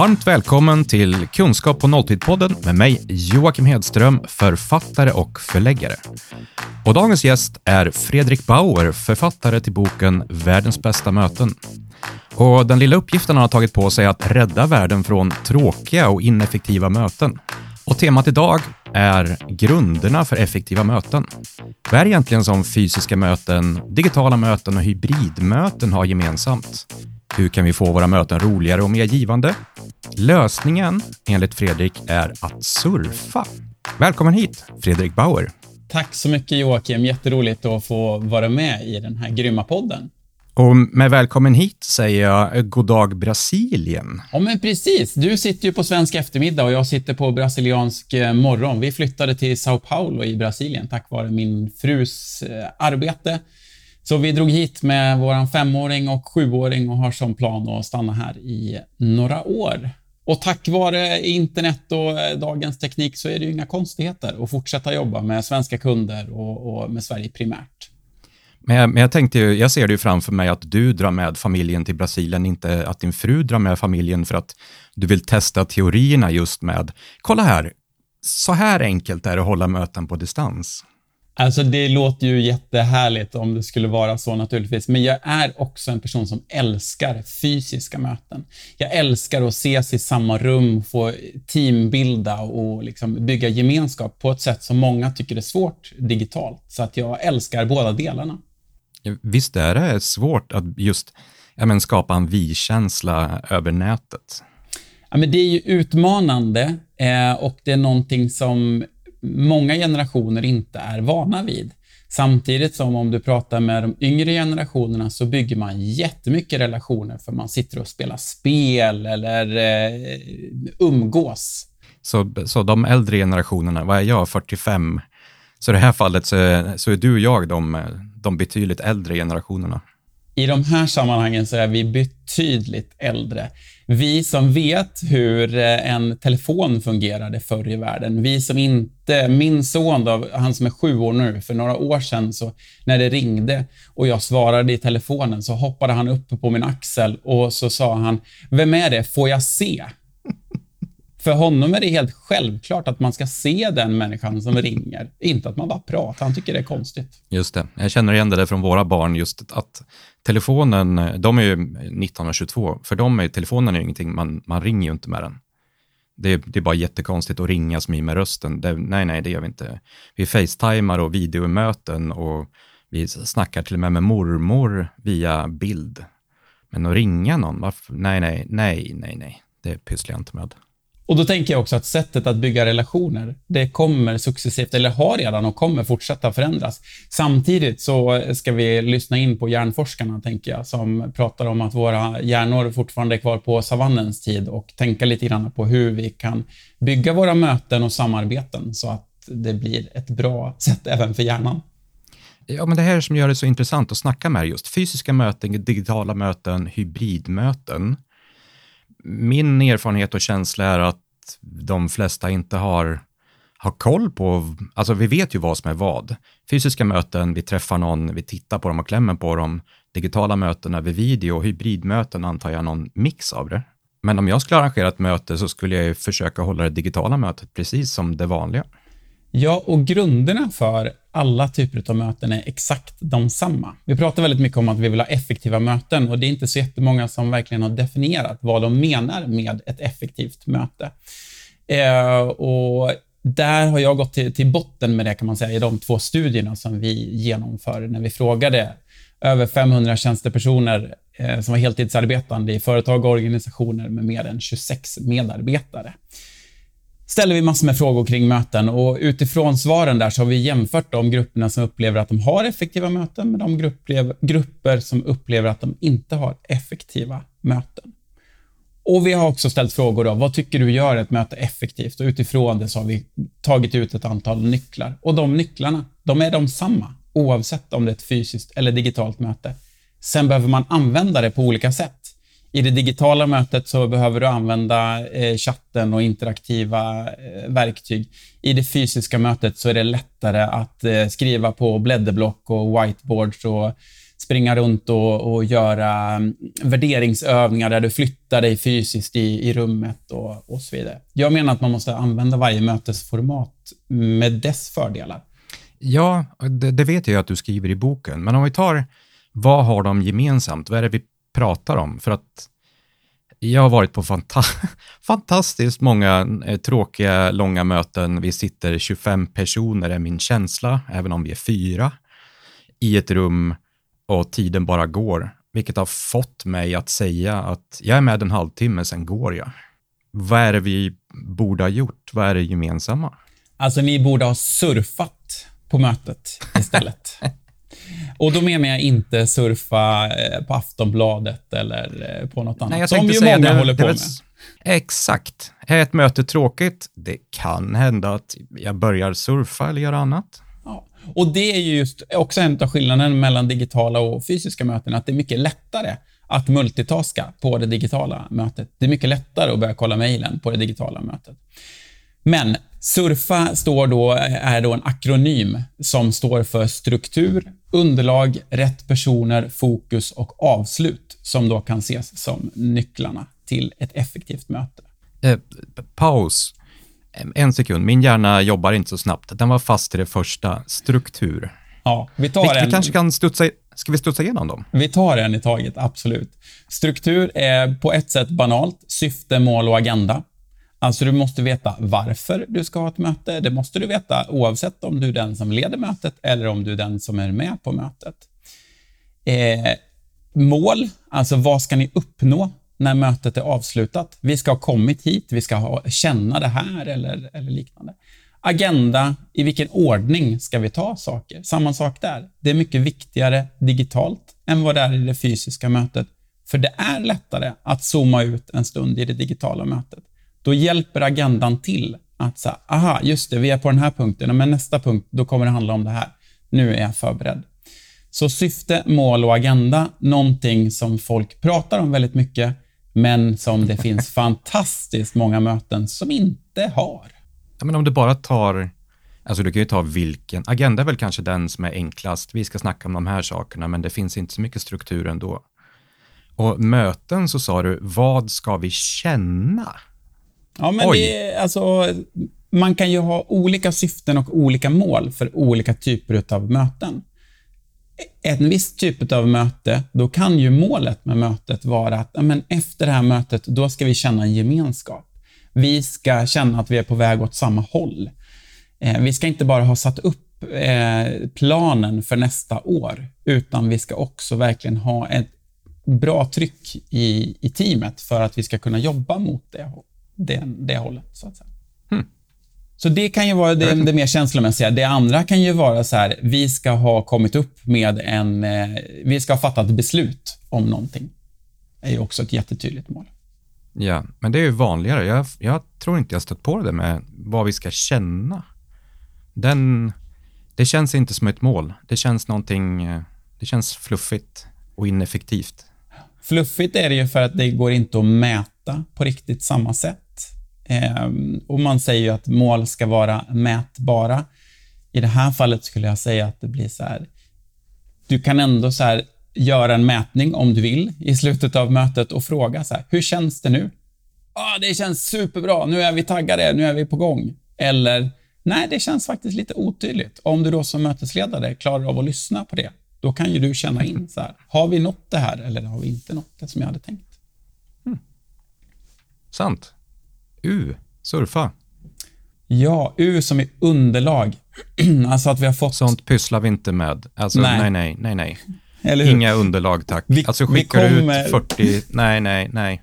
Varmt välkommen till Kunskap på nolltid-podden med mig Joakim Hedström, författare och förläggare. Och dagens gäst är Fredrik Bauer, författare till boken Världens bästa möten. Och den lilla uppgiften han har tagit på sig är att rädda världen från tråkiga och ineffektiva möten. Och temat idag är grunderna för effektiva möten. Vad är det egentligen som fysiska möten, digitala möten och hybridmöten har gemensamt? Hur kan vi få våra möten roligare och mer givande? Lösningen, enligt Fredrik, är att surfa. Välkommen hit, Fredrik Bauer. Tack så mycket Joakim. Jätteroligt att få vara med i den här grymma podden. Och med välkommen hit säger jag god dag Brasilien. Ja, men precis. Du sitter ju på svensk eftermiddag och jag sitter på brasiliansk eh, morgon. Vi flyttade till Sao Paulo i Brasilien tack vare min frus eh, arbete. Så vi drog hit med vår femåring och sjuåring och har som plan att stanna här i några år. Och tack vare internet och eh, dagens teknik så är det ju inga konstigheter att fortsätta jobba med svenska kunder och, och med Sverige primärt. Men jag, men jag tänkte ju, jag ser det ju framför mig att du drar med familjen till Brasilien, inte att din fru drar med familjen för att du vill testa teorierna just med, kolla här, så här enkelt är det att hålla möten på distans. Alltså det låter ju jättehärligt om det skulle vara så naturligtvis, men jag är också en person som älskar fysiska möten. Jag älskar att ses i samma rum, få teambilda och liksom bygga gemenskap på ett sätt som många tycker är svårt digitalt. Så att jag älskar båda delarna. Visst är det svårt att just ja, men, skapa en vi-känsla över nätet? Ja, men det är ju utmanande eh, och det är någonting som många generationer inte är vana vid. Samtidigt som om du pratar med de yngre generationerna så bygger man jättemycket relationer för man sitter och spelar spel eller eh, umgås. Så, så de äldre generationerna, vad är jag, 45? Så i det här fallet så är, så är du och jag de, de betydligt äldre generationerna. I de här sammanhangen så är vi betydligt äldre. Vi som vet hur eh, en telefon fungerade förr i världen. Vi som inte, min son då, han som är sju år nu, för några år sedan så när det ringde och jag svarade i telefonen så hoppade han upp på min axel och så sa han, vem är det, får jag se? För honom är det helt självklart att man ska se den människan som ringer, inte att man bara pratar. Han tycker det är konstigt. Just det. Jag känner igen det där från våra barn, just att telefonen, de är ju 19 och 22, för dem är telefonen är ingenting, man, man ringer ju inte med den. Det, det är bara jättekonstigt att ringa som i med rösten. Det, nej, nej, det gör vi inte. Vi facetimar och videomöten och vi snackar till och med med mormor via bild. Men att ringa någon, varför? nej, nej, nej, nej, nej, det pysslar jag inte med. Och då tänker jag också att sättet att bygga relationer, det kommer successivt, eller har redan och kommer fortsätta förändras. Samtidigt så ska vi lyssna in på hjärnforskarna, tänker jag, som pratar om att våra hjärnor fortfarande är kvar på savannens tid och tänka lite grann på hur vi kan bygga våra möten och samarbeten så att det blir ett bra sätt även för hjärnan. Ja, men det här som gör det så intressant att snacka med just fysiska möten, digitala möten, hybridmöten min erfarenhet och känsla är att de flesta inte har, har koll på, alltså vi vet ju vad som är vad. Fysiska möten, vi träffar någon, vi tittar på dem och klämmer på dem. Digitala möten över video och hybridmöten antar jag någon mix av det. Men om jag skulle arrangera ett möte så skulle jag försöka hålla det digitala mötet precis som det vanliga. Ja, och grunderna för alla typer av möten är exakt de samma. Vi pratar väldigt mycket om att vi vill ha effektiva möten och det är inte så jättemånga som verkligen har definierat vad de menar med ett effektivt möte. Eh, och där har jag gått till, till, botten med det kan man säga i de två studierna som vi genomför när vi frågade över 500 tjänstepersoner eh, som var heltidsarbetande i företag och organisationer med mer än 26 medarbetare ställer vi massor med frågor kring möten och utifrån svaren där så har vi jämfört de grupperna som upplever att de har effektiva möten med de grupper som upplever att de inte har effektiva möten. Och Vi har också ställt frågor. om vad tycker du gör ett möte effektivt? Och Utifrån det så har vi tagit ut ett antal nycklar. Och De nycklarna de är de samma oavsett om det är ett fysiskt eller digitalt möte. Sen behöver man använda det på olika sätt. I det digitala mötet så behöver du använda eh, chatten och interaktiva eh, verktyg. I det fysiska mötet så är det lättare att eh, skriva på blädderblock och whiteboards och springa runt och, och göra mm, värderingsövningar där du flyttar dig fysiskt i, i rummet och, och så vidare. Jag menar att man måste använda varje mötesformat med dess fördelar. Ja, det, det vet jag att du skriver i boken, men om vi tar vad har de gemensamt? Vad är det vi pratar om? För att jag har varit på fanta fantastiskt många eh, tråkiga, långa möten. Vi sitter 25 personer, är min känsla, även om vi är fyra, i ett rum och tiden bara går, vilket har fått mig att säga att jag är med en halvtimme, sen går jag. Vad är det vi borde ha gjort? Vad är det gemensamma? Alltså, ni borde ha surfat på mötet istället. Och då menar jag inte surfa eh, på Aftonbladet eller eh, på något annat, Nej, som ju säga, många det, håller på det, med. Exakt. Är ett möte tråkigt? Det kan hända att jag börjar surfa eller göra annat. Ja. Och det är ju just också en av skillnaderna mellan digitala och fysiska möten, att det är mycket lättare att multitaska på det digitala mötet. Det är mycket lättare att börja kolla mejlen på det digitala mötet. Men SURFA står då, är då en akronym som står för struktur, underlag, rätt personer, fokus och avslut som då kan ses som nycklarna till ett effektivt möte. Eh, paus. En sekund, min hjärna jobbar inte så snabbt. Den var fast i det första, struktur. Ja, vi tar vi, en... Vi kanske kan studsa, ska vi studsa igenom dem? Vi tar en i taget, absolut. Struktur är på ett sätt banalt, syfte, mål och agenda. Alltså du måste veta varför du ska ha ett möte. Det måste du veta oavsett om du är den som leder mötet eller om du är den som är med på mötet. Eh, mål, alltså vad ska ni uppnå när mötet är avslutat? Vi ska ha kommit hit, vi ska ha, känna det här eller, eller liknande. Agenda, i vilken ordning ska vi ta saker? Samma sak där. Det är mycket viktigare digitalt än vad det är i det fysiska mötet. För det är lättare att zooma ut en stund i det digitala mötet. Då hjälper agendan till att säga, aha, just det, vi är på den här punkten, men nästa punkt, då kommer det handla om det här. Nu är jag förberedd. Så syfte, mål och agenda, någonting som folk pratar om väldigt mycket, men som det finns fantastiskt många möten som inte har. Ja, men om du bara tar, alltså du kan ju ta vilken, agenda är väl kanske den som är enklast. Vi ska snacka om de här sakerna, men det finns inte så mycket struktur ändå. Och möten så sa du, vad ska vi känna? Ja, men det, alltså, man kan ju ha olika syften och olika mål för olika typer av möten. En viss typ av möte, då kan ju målet med mötet vara att men efter det här mötet, då ska vi känna en gemenskap. Vi ska känna att vi är på väg åt samma håll. Eh, vi ska inte bara ha satt upp eh, planen för nästa år, utan vi ska också verkligen ha ett bra tryck i, i teamet för att vi ska kunna jobba mot det det, det hållet. Så att säga. Hmm. Så det kan ju vara det, det mer känslomässiga. Det andra kan ju vara så här, vi ska ha kommit upp med en... Eh, vi ska ha fattat beslut om någonting. Det är ju också ett jättetydligt mål. Ja, men det är ju vanligare. Jag, jag tror inte jag stött på det med vad vi ska känna. Den, det känns inte som ett mål. Det känns någonting... Eh, det känns fluffigt och ineffektivt. Fluffigt är det ju för att det går inte att mäta på riktigt samma sätt. Ehm, och Man säger ju att mål ska vara mätbara. I det här fallet skulle jag säga att det blir så här. Du kan ändå så här, göra en mätning om du vill i slutet av mötet och fråga så här, hur känns det nu? Ah, det känns superbra, nu är vi taggade, nu är vi på gång. Eller, nej, det känns faktiskt lite otydligt. Om du då som mötesledare klarar av att lyssna på det, då kan ju du känna in så här, har vi nått det här eller har vi inte nått det som jag hade tänkt? Mm. Sant. U, surfa. Ja, U som är underlag. alltså att vi har fått... Sånt pysslar vi inte med. Alltså, nej, nej, nej, nej. nej. Inga underlag, tack. Vi, alltså skickar du kommer... ut 40, nej, nej, nej.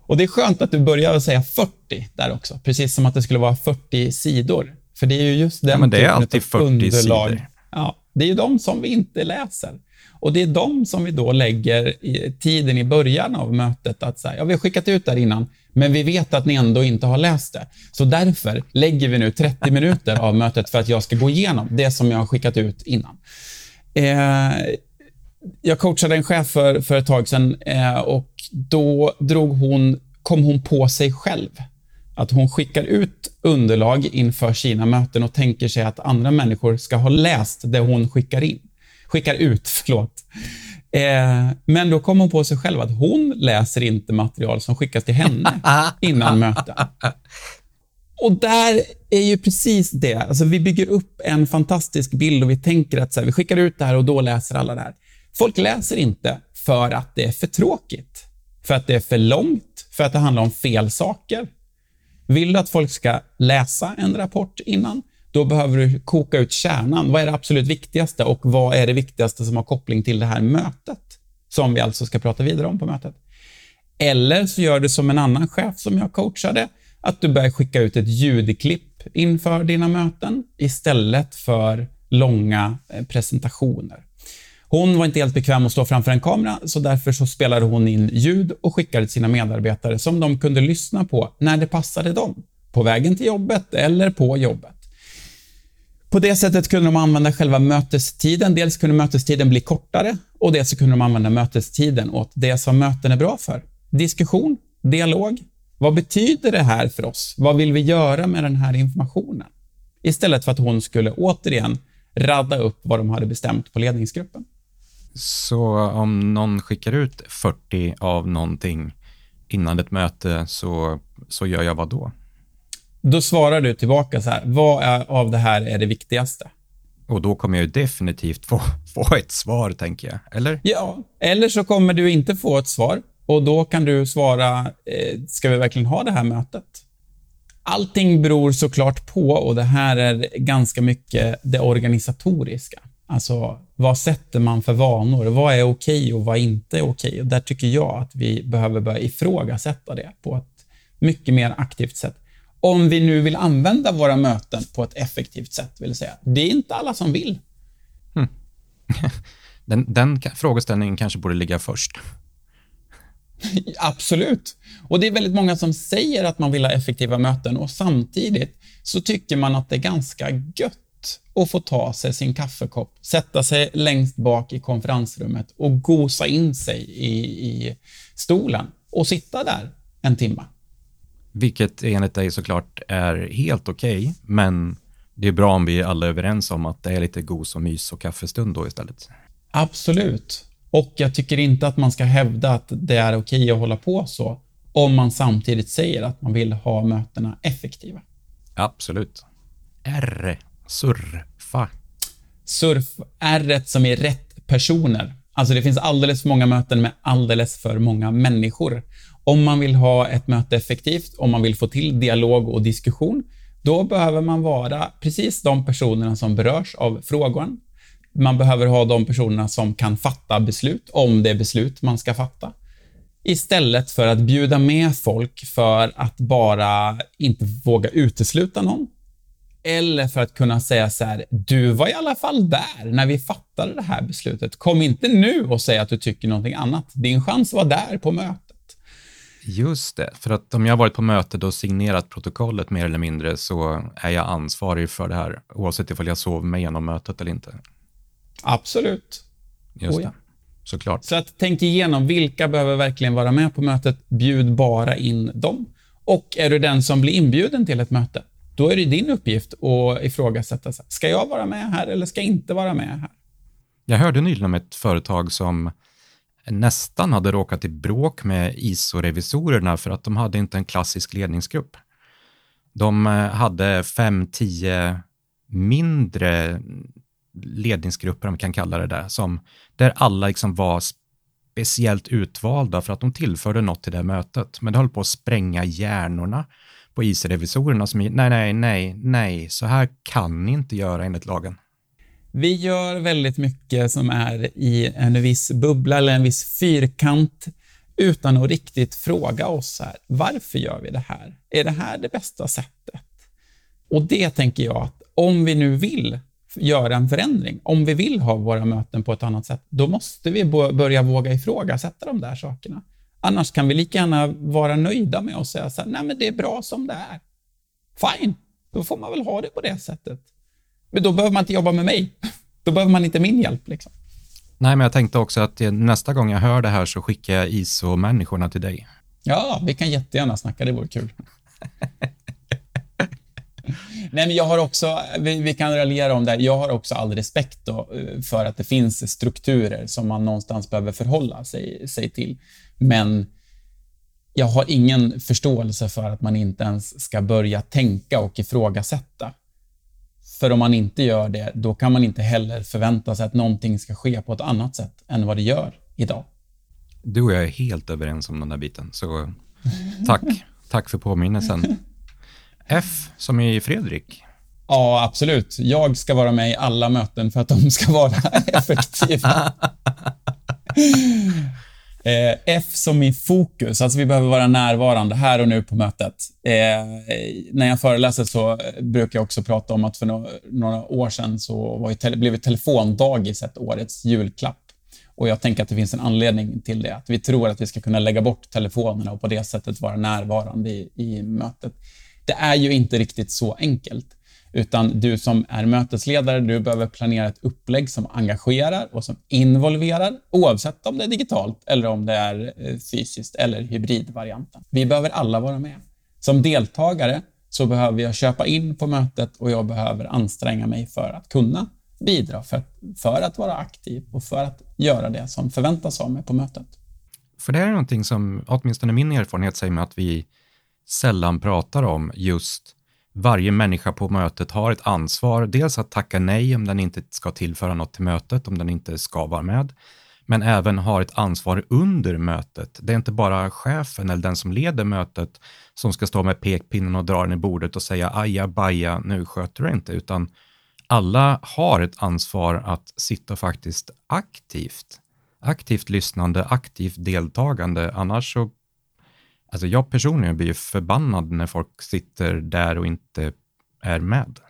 Och det är skönt att du börjar säga 40 där också, precis som att det skulle vara 40 sidor. För det är ju just den ja, men det är alltid 40 underlag. sidor. Ja, det är ju de som vi inte läser. Och det är de som vi då lägger i tiden i början av mötet att säga, ja, vi har skickat ut där innan, men vi vet att ni ändå inte har läst det. Så därför lägger vi nu 30 minuter av mötet för att jag ska gå igenom det som jag har skickat ut innan. Eh, jag coachade en chef för, för ett tag sedan eh, och då drog hon, kom hon på sig själv. Att hon skickar ut underlag inför sina möten och tänker sig att andra människor ska ha läst det hon skickar in. skickar ut, förlåt. Eh, men då kom hon på sig själv att hon läser inte material som skickas till henne innan möten. Och där är ju precis det. Alltså, vi bygger upp en fantastisk bild och vi tänker att så här, vi skickar ut det här och då läser alla det här. Folk läser inte för att det är för tråkigt, för att det är för långt, för att det handlar om fel saker. Vill du att folk ska läsa en rapport innan, då behöver du koka ut kärnan. Vad är det absolut viktigaste och vad är det viktigaste som har koppling till det här mötet? Som vi alltså ska prata vidare om på mötet. Eller så gör du som en annan chef som jag coachade, att du börjar skicka ut ett ljudklipp inför dina möten istället för långa eh, presentationer. Hon var inte helt bekväm att stå framför en kamera, så därför så spelade hon in ljud och skickade till sina medarbetare som de kunde lyssna på när det passade dem. På vägen till jobbet eller på jobbet. På det sättet kunde de använda själva mötestiden. Dels kunde mötestiden bli kortare och dels kunde de använda mötestiden åt det som möten är bra för. Diskussion, dialog. Vad betyder det här för oss? Vad vill vi göra med den här informationen? Istället för att hon skulle återigen radda upp vad de hade bestämt på ledningsgruppen. Så om någon skickar ut 40 av någonting innan ett möte så, så gör jag vad då? Då svarar du tillbaka så här, vad är, av det här är det viktigaste? Och då kommer jag ju definitivt få, få ett svar, tänker jag. Eller? Ja, eller så kommer du inte få ett svar och då kan du svara, eh, ska vi verkligen ha det här mötet? Allting beror såklart på och det här är ganska mycket det organisatoriska. Alltså, vad sätter man för vanor? Vad är okej och vad är inte okej? Och där tycker jag att vi behöver börja ifrågasätta det på ett mycket mer aktivt sätt. Om vi nu vill använda våra möten på ett effektivt sätt, vill säga. Det är inte alla som vill. Hmm. Den, den frågeställningen kanske borde ligga först. Absolut. Och det är väldigt många som säger att man vill ha effektiva möten och samtidigt så tycker man att det är ganska gött att få ta sig sin kaffekopp, sätta sig längst bak i konferensrummet och gosa in sig i, i stolen och sitta där en timme. Vilket enligt dig såklart är helt okej, okay, men det är bra om vi alla är överens om att det är lite gos och mys och kaffestund då istället. Absolut. Och jag tycker inte att man ska hävda att det är okej okay att hålla på så, om man samtidigt säger att man vill ha mötena effektiva. Absolut. R. Surfa. Surf R som är rätt personer. Alltså det finns alldeles för många möten med alldeles för många människor. Om man vill ha ett möte effektivt, om man vill få till dialog och diskussion, då behöver man vara precis de personerna som berörs av frågan. Man behöver ha de personerna som kan fatta beslut, om det är beslut man ska fatta. Istället för att bjuda med folk för att bara inte våga utesluta någon. Eller för att kunna säga så här, du var i alla fall där när vi fattade det här beslutet. Kom inte nu och säg att du tycker någonting annat. Din chans var där på mötet. Just det, för att om jag varit på mötet och signerat protokollet mer eller mindre så är jag ansvarig för det här, oavsett ifall jag sov mig igenom mötet eller inte. Absolut. Just oh, ja. det, såklart. Så att tänk igenom, vilka behöver verkligen vara med på mötet? Bjud bara in dem. Och är du den som blir inbjuden till ett möte, då är det din uppgift att ifrågasätta, ska jag vara med här eller ska jag inte vara med här? Jag hörde nyligen om ett företag som nästan hade råkat i bråk med ISO-revisorerna för att de hade inte en klassisk ledningsgrupp. De eh, hade fem, tio mindre ledningsgrupper, om vi kan kalla det där, som, där alla liksom var speciellt utvalda för att de tillförde något till det mötet. Men det höll på att spränga hjärnorna på IC-revisorerna som nej, nej, nej, nej, så här kan ni inte göra enligt lagen. Vi gör väldigt mycket som är i en viss bubbla eller en viss fyrkant utan att riktigt fråga oss här, varför gör vi det här? Är det här det bästa sättet? Och det tänker jag att om vi nu vill göra en förändring, om vi vill ha våra möten på ett annat sätt, då måste vi börja våga ifrågasätta de där sakerna. Annars kan vi lika gärna vara nöjda med att säga så här, nej men det är bra som det är. Fine, då får man väl ha det på det sättet. Men då behöver man inte jobba med mig. Då behöver man inte min hjälp. Liksom. Nej, men jag tänkte också att nästa gång jag hör det här så skickar jag ISO-människorna till dig. Ja, vi kan jättegärna snacka, det vore kul. Nej, men jag har också, vi, vi, kan raljera om det, jag har också all respekt då, eh, för att det finns strukturer som man någonstans behöver förhålla sig, sig till. Men jag har ingen förståelse för att man inte ens ska börja tänka och ifrågasätta. För om man inte gör det, då kan man inte heller förvänta sig att någonting ska ske på ett annat sätt än vad det gör idag. Du och jag är helt överens om den där biten, så tack. tack för påminnelsen. F som i Fredrik. Ja, absolut. Jag ska vara med i alla möten för att de ska vara effektiva. Eh, F som i fokus, alltså vi behöver vara närvarande här och nu på mötet. Eh, när jag föreläser så brukar jag också prata om att för några år sedan så var ju, blev telefondagis ett årets julklapp. Och jag tänker att det finns en anledning till det. Att vi tror att vi ska kunna lägga bort telefonerna och på det sättet vara närvarande i, i mötet. Det är ju inte riktigt så enkelt. Utan du som är mötesledare, du behöver planera ett upplägg som engagerar och som involverar, oavsett om det är digitalt eller om det är eh, fysiskt eller hybridvarianten. Vi behöver alla vara med. Som deltagare så behöver jag köpa in på mötet och jag behöver anstränga mig för att kunna bidra, för, för att vara aktiv och för att göra det som förväntas av mig på mötet. För det är någonting som, åtminstone min erfarenhet säger mig att vi sällan pratar om just varje människa på mötet har ett ansvar, dels att tacka nej om den inte ska tillföra något till mötet, om den inte ska vara med, men även har ett ansvar under mötet. Det är inte bara chefen eller den som leder mötet som ska stå med pekpinnen och dra den i bordet och säga aja baja, nu sköter du inte, utan alla har ett ansvar att sitta faktiskt aktivt, aktivt lyssnande, aktivt deltagande, annars så Alltså jag personligen blir ju förbannad när folk sitter där och inte är med.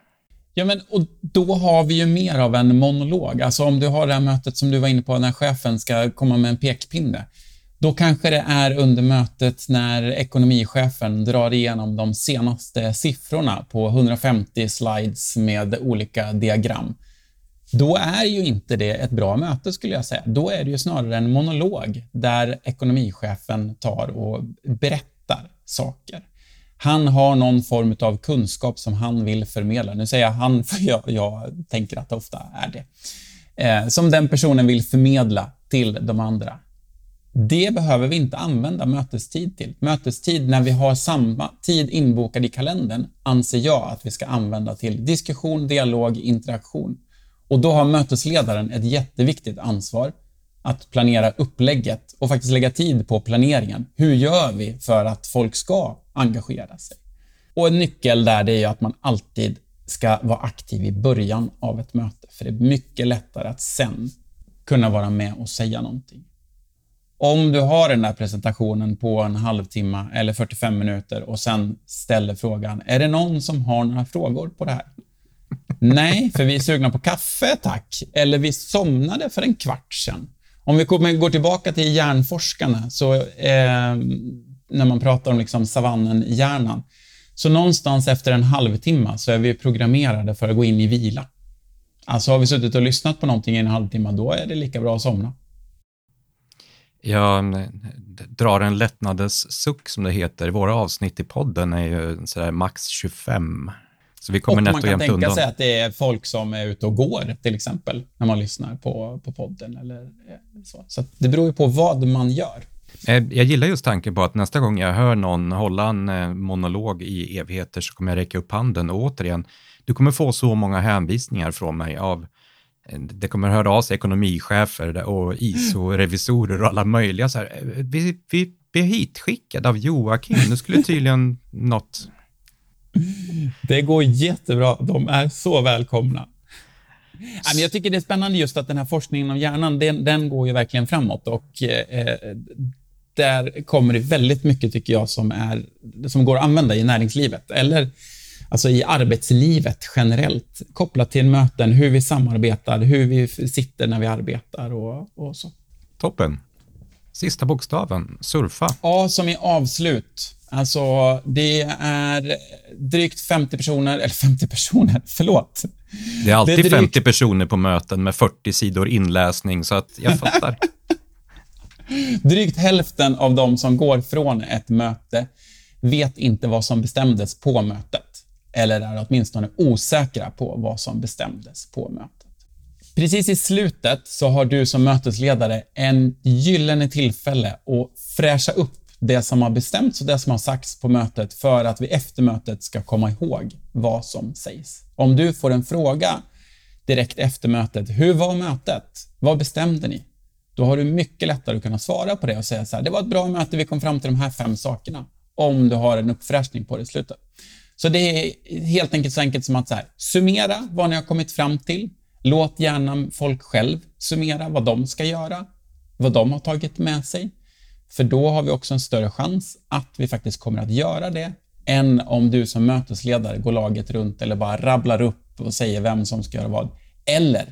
Ja, men och då har vi ju mer av en monolog. Alltså om du har det här mötet som du var inne på när chefen ska komma med en pekpinne. Då kanske det är under mötet när ekonomichefen drar igenom de senaste siffrorna på 150 slides med olika diagram. Då är ju inte det ett bra möte skulle jag säga. Då är det ju snarare en monolog där ekonomichefen tar och berättar saker. Han har någon form av kunskap som han vill förmedla. Nu säger jag han, för jag, jag tänker att det ofta är det. Eh, som den personen vill förmedla till de andra. Det behöver vi inte använda mötestid till. Mötestid när vi har samma tid inbokad i kalendern anser jag att vi ska använda till diskussion, dialog, interaktion. Och då har mötesledaren ett jätteviktigt ansvar att planera upplägget och faktiskt lägga tid på planeringen. Hur gör vi för att folk ska engagera sig? Och en nyckel där det är att man alltid ska vara aktiv i början av ett möte, för det är mycket lättare att sen kunna vara med och säga någonting. Om du har den där presentationen på en halvtimme eller 45 minuter och sen ställer frågan, är det någon som har några frågor på det här? Nej, för vi är sugna på kaffe, tack. Eller vi somnade för en kvart sedan. Om vi går tillbaka till hjärnforskarna, så eh, när man pratar om liksom savannen-hjärnan, så någonstans efter en halvtimme så är vi programmerade för att gå in i vila. Alltså har vi suttit och lyssnat på någonting i en halvtimme, då är det lika bra att somna. Jag eh, drar en lättnadens suck som det heter. Våra avsnitt i podden är ju sådär max 25 så vi kommer och man kan tänka undan. sig att det är folk som är ute och går, till exempel, när man lyssnar på, på podden. Eller eh, så. så det beror ju på vad man gör. Eh, jag gillar just tanken på att nästa gång jag hör någon hålla en eh, monolog i evigheter så kommer jag räcka upp handen och återigen, du kommer få så många hänvisningar från mig av det kommer höra av sig ekonomichefer och ISO-revisorer och alla möjliga så här. Vi, vi, vi är hitskickade av Joakim. Nu skulle tydligen något det går jättebra. De är så välkomna. Jag tycker det är spännande just att den här forskningen om hjärnan, den, den går ju verkligen framåt och eh, där kommer det väldigt mycket, tycker jag, som, är, som går att använda i näringslivet eller alltså i arbetslivet generellt, kopplat till möten, hur vi samarbetar, hur vi sitter när vi arbetar och, och så. Toppen. Sista bokstaven, surfa. A som i avslut. Alltså, det är drygt 50 personer, eller 50 personer, förlåt. Det är alltid det är drygt... 50 personer på möten med 40 sidor inläsning, så att jag fattar. drygt hälften av de som går från ett möte vet inte vad som bestämdes på mötet. eller är åtminstone osäkra på vad som bestämdes på mötet. Precis i slutet så har du som mötesledare en gyllene tillfälle att fräscha upp det som har bestämts och det som har sagts på mötet för att vi efter mötet ska komma ihåg vad som sägs. Om du får en fråga direkt efter mötet, hur var mötet? Vad bestämde ni? Då har du mycket lättare att kunna svara på det och säga så här, det var ett bra möte, vi kom fram till de här fem sakerna. Om du har en uppfräschning på det i slutet. Så det är helt enkelt så enkelt som att så här, summera vad ni har kommit fram till. Låt gärna folk själv summera vad de ska göra, vad de har tagit med sig. För då har vi också en större chans att vi faktiskt kommer att göra det än om du som mötesledare går laget runt eller bara rabblar upp och säger vem som ska göra vad. Eller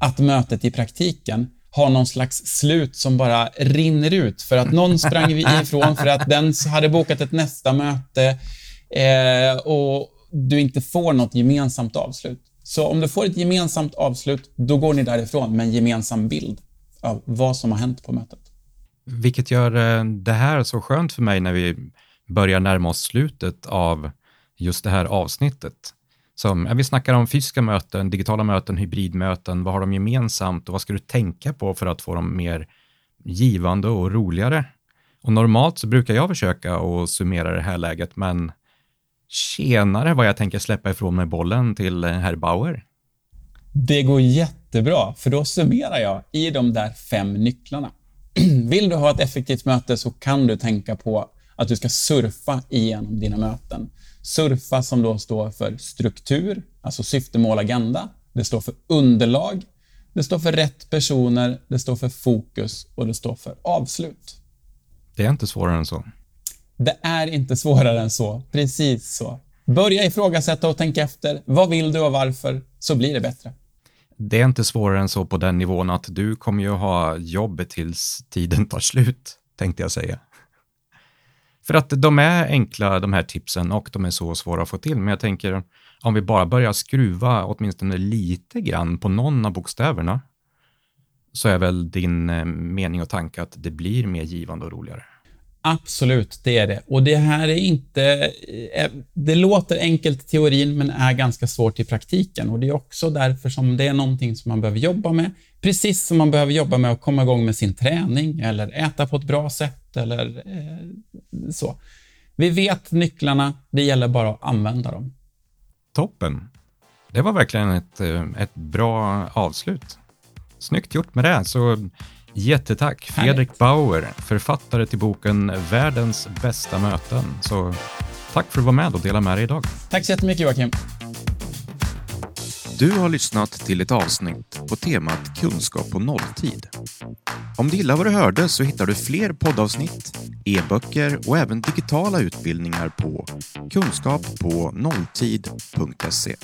att mötet i praktiken har någon slags slut som bara rinner ut för att någon sprang ifrån för att den hade bokat ett nästa möte eh, och du inte får något gemensamt avslut. Så om du får ett gemensamt avslut, då går ni därifrån med en gemensam bild av vad som har hänt på mötet. Vilket gör eh, det här så skönt för mig när vi börjar närma oss slutet av just det här avsnittet. Som, ja, vi snackar om fysiska möten, digitala möten, hybridmöten. Vad har de gemensamt och vad ska du tänka på för att få dem mer givande och roligare? Och normalt så brukar jag försöka att summera det här läget, men tjenare vad jag tänker släppa ifrån mig bollen till eh, herr Bauer. Det går jättebra, för då summerar jag i de där fem nycklarna. Vill du ha ett effektivt möte så kan du tänka på att du ska surfa igenom dina möten. Surfa som då står för struktur, alltså syfte, mål, agenda. Det står för underlag, det står för rätt personer, det står för fokus och det står för avslut. Det är inte svårare än så. Det är inte svårare än så. Precis så. Börja ifrågasätta och tänka efter. Vad vill du och varför? Så blir det bättre. Det är inte svårare än så på den nivån att du kommer ju ha jobb tills tiden tar slut, tänkte jag säga. För att de är enkla, de här tipsen, och de är så svåra att få till. Men jag tänker, om vi bara börjar skruva åtminstone lite grann på någon av bokstäverna, så är väl din eh, mening och tanke att det blir mer givande och roligare. Absolut, det är det. Och det här är inte... Eh, eh, det låter enkelt i teorin, men är ganska svårt i praktiken. Och Det är också därför som det är någonting som man behöver jobba med. Precis som man behöver jobba med att komma igång med sin träning eller äta på ett bra sätt eller eh, så. Vi vet nycklarna, det gäller bara att använda dem. Toppen. Det var verkligen ett, eh, ett bra avslut. Snyggt gjort med det. Så Jättetack Fredrik Bauer, författare till boken Världens bästa möten. Så tack för att du var med och dela med dig idag. Tack så jättemycket Joakim. Du har lyssnat till ett avsnitt på temat kunskap på nolltid. Om du gillar vad du hörde så hittar du fler poddavsnitt, e-böcker och även digitala utbildningar på kunskappånolltid.se.